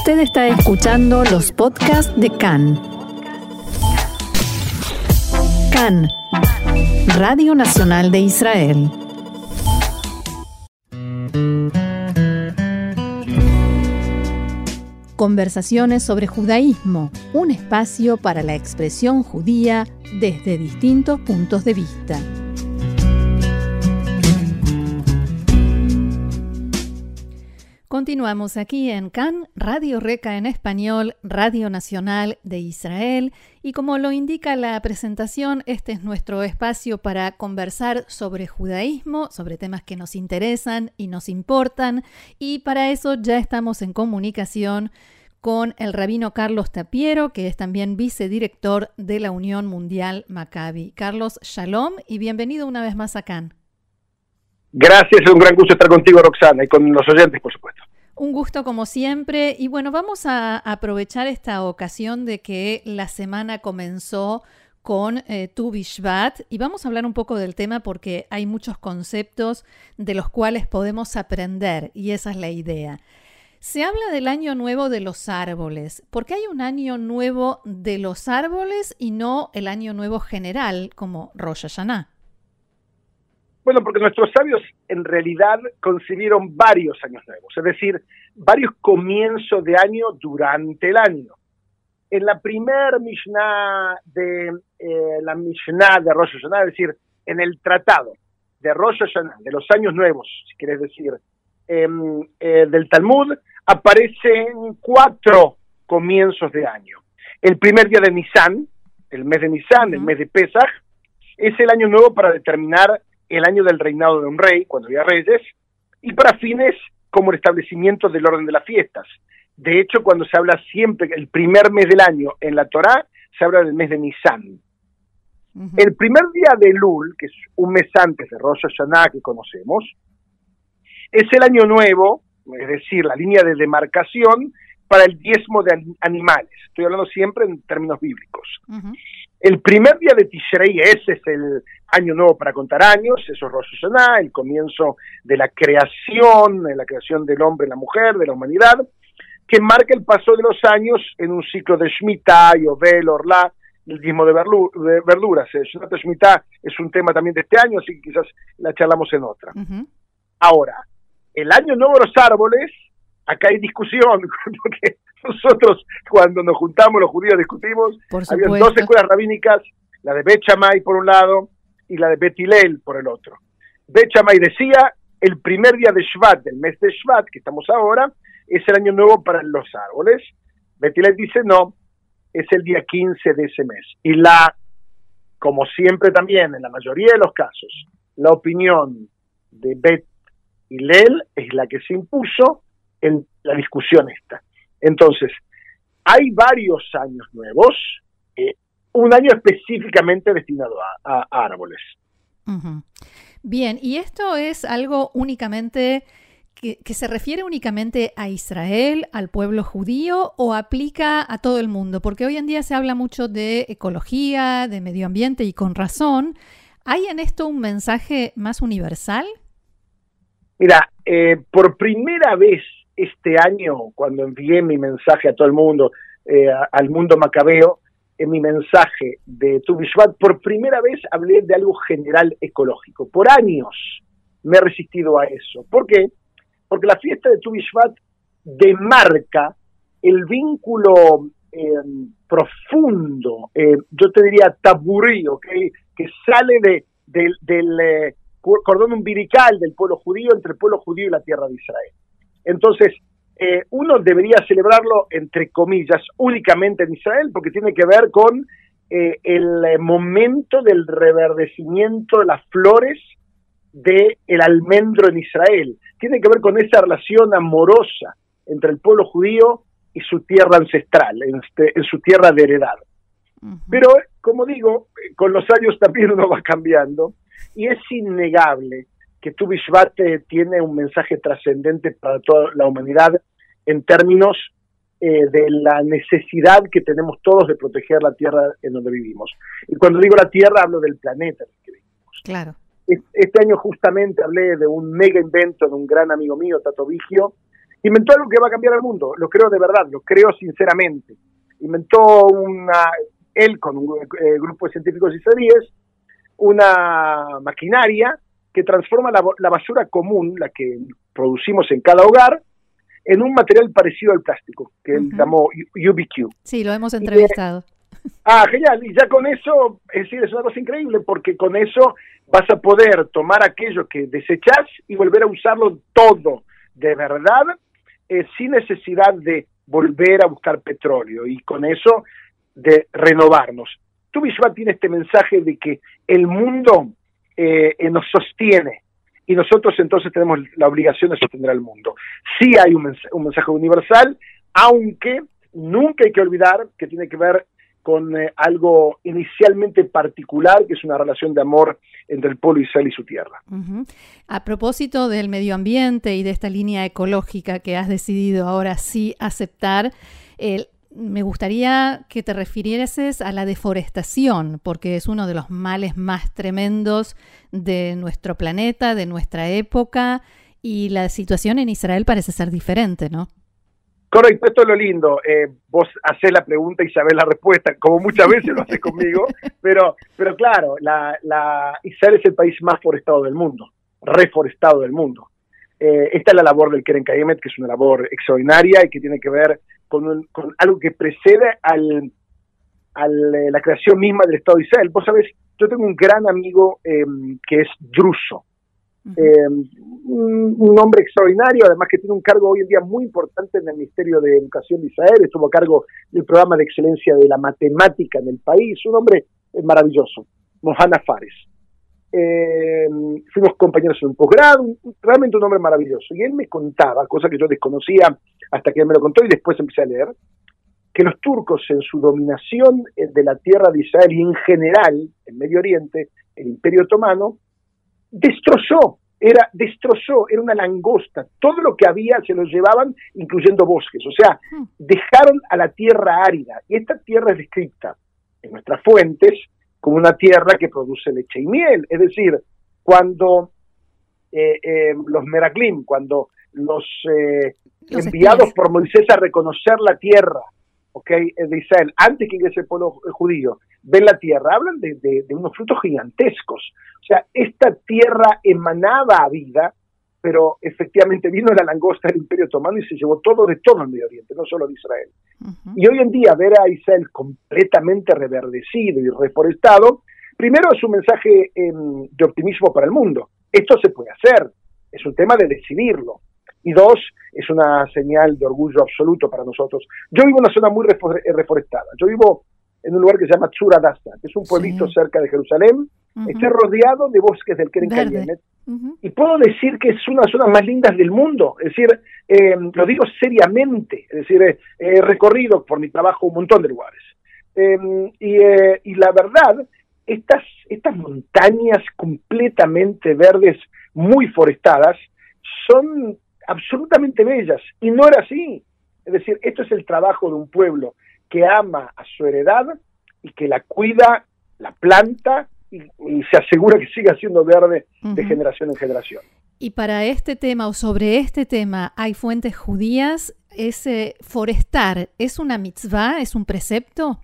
Usted está escuchando los podcasts de CAN. CAN, Radio Nacional de Israel. Conversaciones sobre judaísmo, un espacio para la expresión judía desde distintos puntos de vista. Continuamos aquí en CAN, Radio Reca en español, Radio Nacional de Israel, y como lo indica la presentación, este es nuestro espacio para conversar sobre judaísmo, sobre temas que nos interesan y nos importan, y para eso ya estamos en comunicación con el rabino Carlos Tapiero, que es también vicedirector de la Unión Mundial Maccabi. Carlos, shalom y bienvenido una vez más a CAN. Gracias, es un gran gusto estar contigo, Roxana, y con los oyentes, por supuesto. Un gusto como siempre. Y bueno, vamos a aprovechar esta ocasión de que la semana comenzó con eh, Tu Bishvat y vamos a hablar un poco del tema porque hay muchos conceptos de los cuales podemos aprender y esa es la idea. Se habla del año nuevo de los árboles. ¿Por qué hay un año nuevo de los árboles y no el año nuevo general como Rosh Hashanah? Bueno, porque nuestros sabios en realidad concibieron varios años nuevos, es decir, varios comienzos de año durante el año. En la primer Mishnah de eh, la Mishnah de Rosh Hashanah, es decir, en el tratado de Rosh Hashanah, de los años nuevos, si quieres decir, em, eh, del Talmud, aparecen cuatro comienzos de año. El primer día de Nisan, el mes de Nisan, el mes de Pesach, es el año nuevo para determinar el año del reinado de un rey, cuando había reyes, y para fines como el establecimiento del orden de las fiestas. De hecho, cuando se habla siempre, el primer mes del año en la Torá, se habla del mes de Nisan. El primer día de Lul, que es un mes antes de Rosh Hashanah que conocemos, es el año nuevo, es decir, la línea de demarcación para el diezmo de animales. Estoy hablando siempre en términos bíblicos. El primer día de Tishrei, ese es el año nuevo para contar años, eso es Rosh Hashanah, el comienzo de la creación, de la creación del hombre y la mujer, de la humanidad, que marca el paso de los años en un ciclo de Shemitah, Yovel, Orla, el diezmo de, verduras. Shemitah es un tema también de este año, así que quizás la charlamos en otra. Ahora, el año nuevo de los árboles acá hay discusión, porque nosotros cuando nos juntamos los judíos discutimos, había dos escuelas rabínicas, la de Bet por un lado y la de Betilel por el otro. Bet decía, el primer día de Shvat, del mes de Shvat, que estamos ahora, es el año nuevo para los árboles. Betilel dice, no, es el día 15 de ese mes. Y la, como siempre también, en la mayoría de los casos, la opinión de Bet es la que se impuso en la discusión esta. Entonces, hay varios años nuevos, eh, un año específicamente destinado a, árboles. Bien, ¿y esto es algo únicamente que, se refiere únicamente a Israel, al pueblo judío, o aplica a todo el mundo? Porque hoy en día se habla mucho de ecología, de medio ambiente y con razón. ¿Hay en esto un mensaje más universal? Mira, eh, por primera vez este año, cuando envié mi mensaje a todo el mundo, eh, al mundo macabeo, en mi mensaje de Tu por primera vez hablé de algo general ecológico. Por años me he resistido a eso. ¿Por qué? Porque la fiesta de Tu demarca el vínculo eh, profundo, eh, yo te diría taburí, que sale de, del cordón umbilical del pueblo judío entre el pueblo judío y la tierra de Israel. Entonces, eh, uno debería celebrarlo, entre comillas, únicamente en Israel, porque tiene que ver con eh, el eh, momento del reverdecimiento de las flores del el almendro en Israel. Tiene que ver con esa relación amorosa entre el pueblo judío y su tierra ancestral, en, este, su tierra de heredad. Pero, como digo, con los años también uno va cambiando y es innegable que tu Bishvat tiene un mensaje trascendente para toda la humanidad en términos eh, de la necesidad que tenemos todos de proteger la tierra en donde vivimos. Y cuando digo la tierra hablo del planeta en el que vivimos. Claro. Este año justamente hablé de un mega invento de un gran amigo mío, Tato Vigio, inventó algo que va a cambiar el mundo, lo creo de verdad, lo creo sinceramente. Inventó una, él con un eh, grupo de científicos israelíes, una maquinaria que transforma la, basura común, la que producimos en cada hogar, en un material parecido al plástico, que él llamó UBQ. Sí, lo hemos entrevistado. ah, genial. Y ya con eso, es decir, es una cosa increíble, porque con eso vas a poder tomar aquello que desechas y volver a usarlo todo de verdad, eh, sin necesidad de volver a buscar petróleo. Y con eso de renovarnos. Tú, Bishwa, tienes este mensaje de que el mundo eh, eh, nos sostiene y nosotros entonces tenemos la obligación de sostener al mundo. Sí hay un, mensaje universal, aunque nunca hay que olvidar que tiene que ver con eh, algo inicialmente particular, que es una relación de amor entre el pueblo Israel y su tierra. A propósito del medio ambiente y de esta línea ecológica que has decidido ahora sí aceptar, el, me gustaría que te refirieses a la deforestación, porque es uno de los males más tremendos de nuestro planeta, de nuestra época, y la situación en Israel parece ser diferente, ¿no? Correcto, esto es lo lindo. Eh, vos hacés la pregunta y sabés la respuesta, como muchas veces lo haces conmigo, pero, pero claro, la, la, Israel es el país más forestado del mundo, reforestado del mundo. Eh, esta es la labor del Keren Kayemet, que es una labor extraordinaria y que tiene que ver con, algo que precede al, eh, la creación misma del Estado de Israel. Vos sabés, yo tengo un gran amigo em, que es Druso, em, un, hombre extraordinario, además que tiene un cargo hoy en día muy importante en el Ministerio de Educación de Israel, estuvo a cargo del programa de excelencia de la matemática en el país, un hombre eh, maravilloso, Mohana Fares. Em, fuimos compañeros en un posgrado, realmente un hombre maravilloso. Y él me contaba, cosa que yo desconocía hasta que él me lo contó y después empecé a leer, que los turcos en su dominación eh, de la tierra de Israel y en general, en Medio Oriente, el Imperio Otomano, destrozó, era, destrozó, era una langosta, todo lo que había se lo llevaban, incluyendo bosques, o sea, hmm. dejaron a la tierra árida, y esta tierra es descrita en nuestras fuentes como una tierra que produce leche y miel, es decir, cuando eh, eh, los Meraglim, cuando los, eh, enviados por Moisés a reconocer la tierra okay, de Israel, antes que ese pueblo judío, ven la tierra, hablan de, unos frutos gigantescos. O sea, esta tierra emanaba vida, pero efectivamente vino la langosta del Imperio Otomano y se llevó todo de todo el Medio Oriente, no solo de Israel. Y hoy en día ver a Israel completamente reverdecido y reforestado, primero es un mensaje em, de optimismo para el mundo. Esto se puede hacer, es un tema de decidirlo y dos, es una señal de orgullo absoluto para nosotros. Yo vivo en una zona muy eh, reforestada. Yo vivo en un lugar que se llama Tsuradasta, que es un pueblito cerca de Jerusalén. Está rodeado de bosques del Keren Kayemet. Y puedo decir que es una de las zonas más lindas del mundo. Es decir, eh, lo digo seriamente. Es decir, eh, he recorrido por mi trabajo un montón de lugares. Em, y, y, la verdad, estas, estas montañas completamente verdes, muy forestadas, son absolutamente bellas. Y no era así. Es decir, esto es el trabajo de un pueblo que ama a su heredad y que la cuida, la planta y, se asegura que siga siendo verde de generación en generación. Y para este tema o sobre este tema, ¿hay fuentes judías? ¿Ese forestar es una mitzvah? ¿Es un precepto?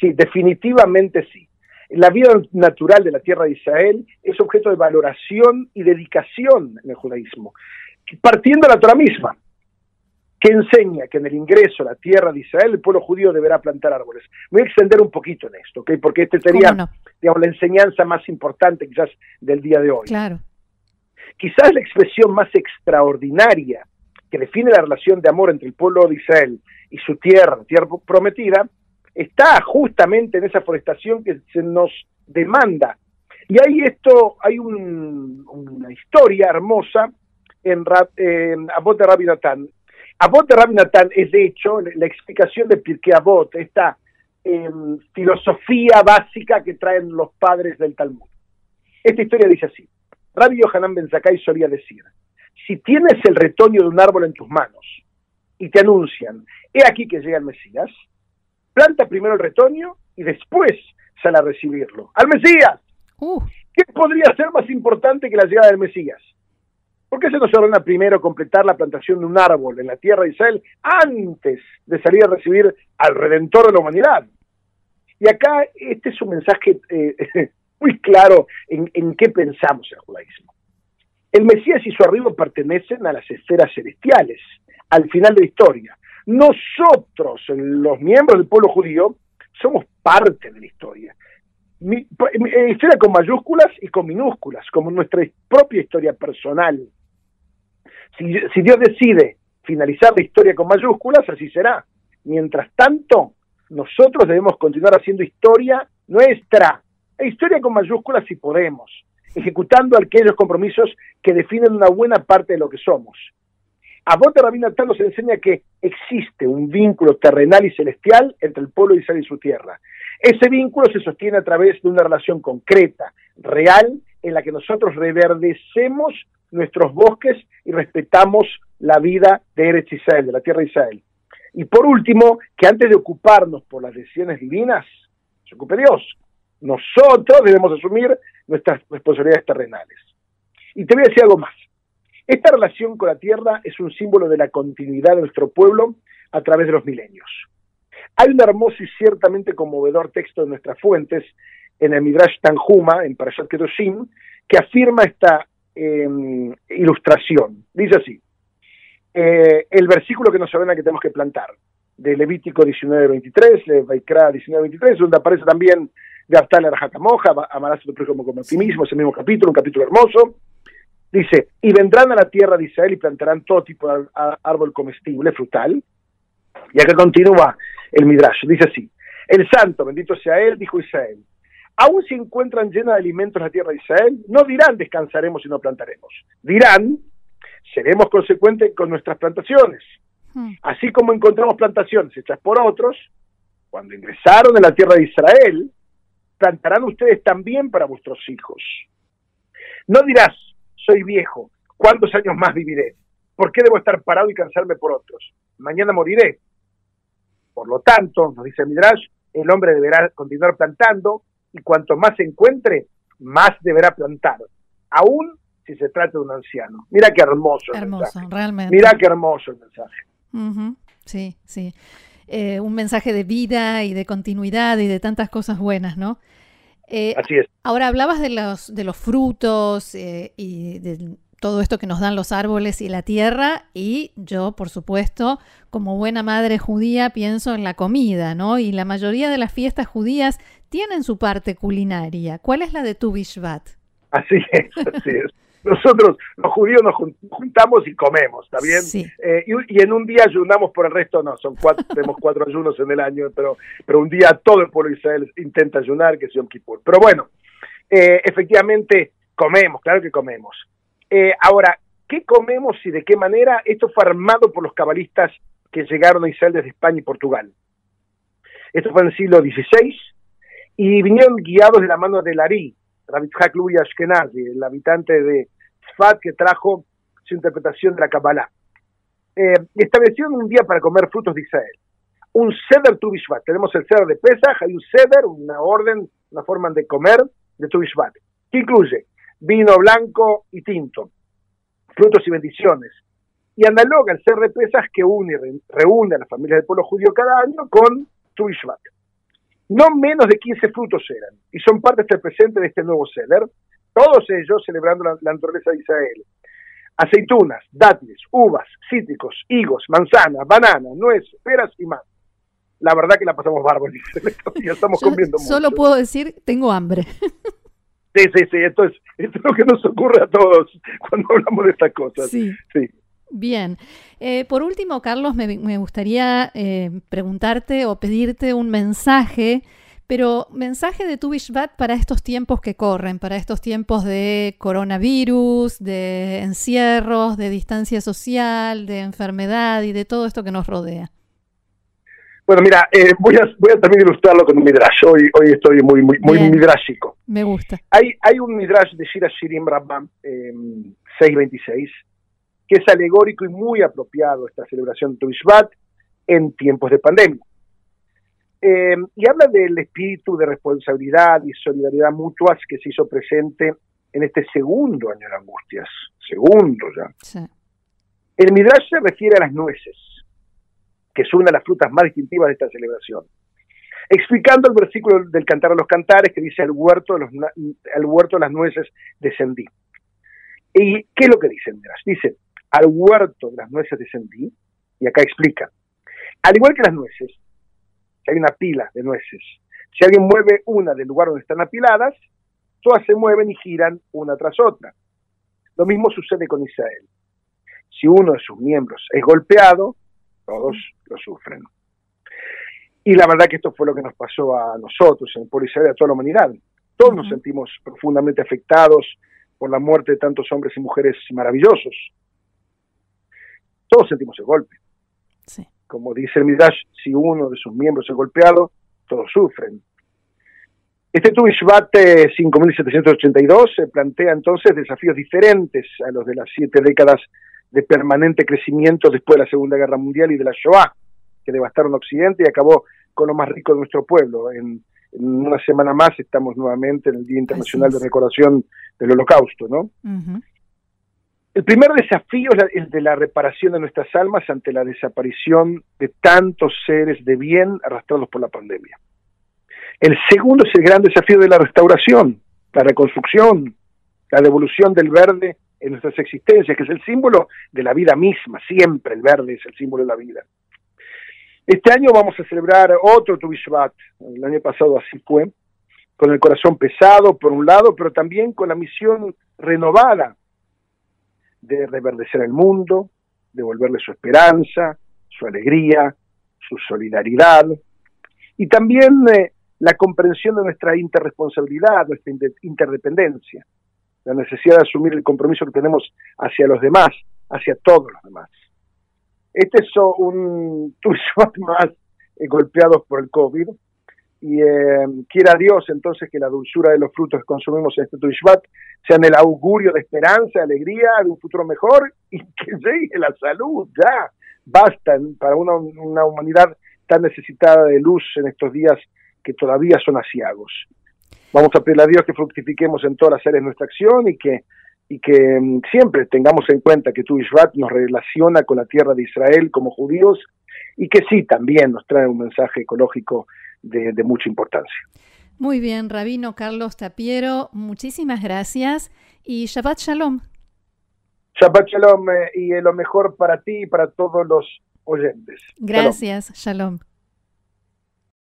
Sí, definitivamente sí. La vida natural de la tierra de Israel es objeto de valoración y dedicación en el judaísmo partiendo de la Torah misma, que enseña que en el ingreso a la tierra de Israel el pueblo judío deberá plantar árboles. voy a extender un poquito en esto, ¿okay? porque este sería digamos, la enseñanza más importante quizás del día de hoy. Claro. Quizás la expresión más extraordinaria que define la relación de amor entre el pueblo de Israel y su tierra, tierra prometida, está justamente en esa forestación que se nos demanda. Y hay esto, hay una historia hermosa en, en Abot de Rabbi Natán. Abot de Rabbi Natán es de hecho la explicación de Pirkei Abot, esta em, filosofía básica que traen los padres del Talmud. Esta historia dice así. Rabbi Yohanan Ben Zakkai solía decir, si tienes el retoño de un árbol en tus manos y te anuncian, he aquí que llega el Mesías, planta primero el retoño y después sale a recibirlo. ¡Al Mesías! Uh. ¿Qué podría ser más importante que la llegada del Mesías? ¿Por qué se nos ordena primero completar la plantación de un árbol en la tierra de Israel antes de salir a recibir al Redentor de la humanidad? Y acá este es un mensaje eh, muy claro en, qué pensamos el judaísmo. El Mesías y su arribo pertenecen a las esferas celestiales, al final de la historia. Nosotros, los miembros del pueblo judío, somos parte de la historia. Mi, historia con mayúsculas y con minúsculas, como nuestra propia historia personal. Si, Dios decide finalizar la historia con mayúsculas, así será. Mientras tanto, nosotros debemos continuar haciendo historia nuestra, e historia con mayúsculas si podemos, ejecutando aquellos compromisos que definen una buena parte de lo que somos. A Rabina Rabin nos enseña que existe un vínculo terrenal y celestial entre el pueblo de Israel y su tierra. Ese vínculo se sostiene a través de una relación concreta, real, en la que nosotros reverdecemos nuestros bosques y respetamos la vida de Eretz Israel, de la tierra de Israel. Y por último, que antes de ocuparnos por las decisiones divinas, se ocupe Dios. Nosotros debemos asumir nuestras responsabilidades terrenales. Y te voy a decir algo más. Esta relación con la tierra es un símbolo de la continuidad de nuestro pueblo a través de los milenios. Hay un hermoso y ciertamente conmovedor texto de nuestras fuentes en el Midrash Tanjuma, en Parashat Kedoshim, que afirma esta em, ilustración. Dice así, eh, el versículo que nos ordena que tenemos que plantar, de Levítico 19.23, de Vaikra 19.23, donde aparece también de Aptal Arjatamoja, amarás a tu prójimo como a ti mismo, ese mismo capítulo, un capítulo hermoso. Dice, y vendrán a la tierra de Israel y plantarán todo tipo de árbol comestible, frutal. Y acá continúa el Midrash, dice así, el santo, bendito sea él, dijo Israel, aún si encuentran llena de alimentos la tierra de Israel, no dirán descansaremos y no plantaremos. Dirán, seremos consecuentes con nuestras plantaciones. Hmm. Así como encontramos plantaciones hechas por otros, cuando ingresaron en la tierra de Israel, plantarán ustedes también para vuestros hijos. No dirás, soy viejo, ¿cuántos años más viviré? ¿Por qué debo estar parado y cansarme por otros? Mañana moriré. Por lo tanto, nos dice Midrash, el hombre deberá continuar plantando y cuanto más se encuentre, más deberá plantar, aún si se trata de un anciano. Mira qué hermoso. Hermoso, realmente. Mira qué hermoso el mensaje. Sí, sí. Eh, un mensaje de vida y de continuidad y de tantas cosas buenas, ¿no? Eh, Así es. Ahora hablabas de los, de los frutos eh, y de todo esto que nos dan los árboles y la tierra y yo, por supuesto, como buena madre judía, pienso en la comida, ¿no? Y la mayoría de las fiestas judías tienen su parte culinaria. ¿Cuál es la de Tu Bishvat? Así es, así es nosotros los judíos nos juntamos y comemos, ¿está bien? Eh, y, en un día ayunamos, por el resto no, son cuatro, tenemos cuatro ayunos en el año, pero, pero un día todo el pueblo de Israel intenta ayunar, que es Yom Kippur. Pero bueno, eh, efectivamente comemos, claro que comemos. Eh, ahora, ¿qué comemos y de qué manera? Esto fue armado por los cabalistas que llegaron a Israel desde España y Portugal. Esto fue en el siglo XVI y vinieron guiados de la mano de Larí, Rabbi Louis Ashkenazi, el habitante de Sfat que trajo su interpretación de la Kabbalah. Eh, establecieron un día para comer frutos de Israel. Un Seder Tu Tenemos el Seder de Pesach, hay un Seder, una orden, una forma de comer de Tu que incluye vino blanco y tinto, frutos y bendiciones. Y analoga el Seder de Pesach que une, reúne a las familias del pueblo judío cada año con Tu no menos de 15 frutos eran, y son parte del presente de este nuevo ceder, todos ellos celebrando la, naturaleza de Israel. Aceitunas, dátiles, uvas, cítricos, higos, manzanas, bananas, nueces, peras y más. La verdad que la pasamos bárbaro, ya estamos comiendo mucho. Solo puedo decir, tengo hambre. Sí, sí, sí, esto es, es lo que nos ocurre a todos cuando hablamos de estas cosas. Sí. sí. Bien. Eh, por último, Carlos, me, gustaría eh, preguntarte o pedirte un mensaje, pero mensaje de tu Bishvat para estos tiempos que corren, para estos tiempos de coronavirus, de encierros, de distancia social, de enfermedad y de todo esto que nos rodea. Bueno, mira, eh, voy, a, voy a también ilustrarlo con un midrash. Hoy, hoy estoy muy, muy, muy midrashico. Me gusta. Hay, hay un midrash de Shira Shirim Rabban, 626, que es alegórico y muy apropiado esta celebración de Tuishbat en tiempos de pandemia. Eh, y habla del espíritu de responsabilidad y solidaridad mutuas que se hizo presente en este segundo año de angustias, segundo ya. El Midrash se refiere a las nueces, que son una de las frutas más distintivas de esta celebración, explicando el versículo del Cantar a los Cantares que dice, el huerto de, las nueces descendí. ¿Y qué es lo que dice? Dice, al huerto de las nueces descendí, y acá explica, al igual que las nueces, hay una pila de nueces, si alguien mueve una del lugar donde están apiladas, todas se mueven y giran una tras otra. Lo mismo sucede con Israel. Si uno de sus miembros es golpeado, todos lo sufren. Y la verdad que esto fue lo que nos pasó a nosotros, en por Israel, a toda la humanidad. Todos nos sentimos profundamente afectados por la muerte de tantos hombres y mujeres maravillosos. Todos sentimos el golpe. Como dice el Midrash, si uno de sus miembros es golpeado, todos sufren. Este Tu 5782 se plantea entonces desafíos diferentes a los de las siete décadas de permanente crecimiento después de la Segunda Guerra Mundial y de la Shoah, que devastaron Occidente y acabó con lo más rico de nuestro pueblo. En, una semana más estamos nuevamente en el Día Internacional de Recordación del Holocausto, ¿no? El primer desafío es el de la reparación de nuestras almas ante la desaparición de tantos seres de bien arrastrados por la pandemia. El segundo es el gran desafío de la restauración, la reconstrucción, la devolución del verde en nuestras existencias, que es el símbolo de la vida misma, siempre el verde es el símbolo de la vida. Este año vamos a celebrar otro Tu el año pasado así fue, con el corazón pesado por un lado, pero también con la misión renovada de reverdecer el mundo, devolverle su esperanza, su alegría, su solidaridad, y también eh, la comprensión de nuestra interresponsabilidad, nuestra interdependencia, la necesidad de asumir el compromiso que tenemos hacia los demás, hacia todos los demás. Este es un Tushvat más eh, golpeados por el COVID, y eh, quiera Dios entonces que la dulzura de los frutos que consumimos en este Tushvat sean el augurio de esperanza, de alegría, de un futuro mejor y que llegue la salud, ya, basta para una, una humanidad tan necesitada de luz en estos días que todavía son asiagos. Vamos a pedirle a Dios que fructifiquemos en todas las áreas de nuestra acción y que, y que mm, siempre tengamos en cuenta que Tu nos relaciona con la tierra de Israel como judíos y que sí también nos trae un mensaje ecológico de, de mucha importancia. Muy bien, Rabino Carlos Tapiero, muchísimas gracias y Shabbat Shalom. Shabbat Shalom eh, y lo mejor para ti y para todos los oyentes. Gracias, shalom.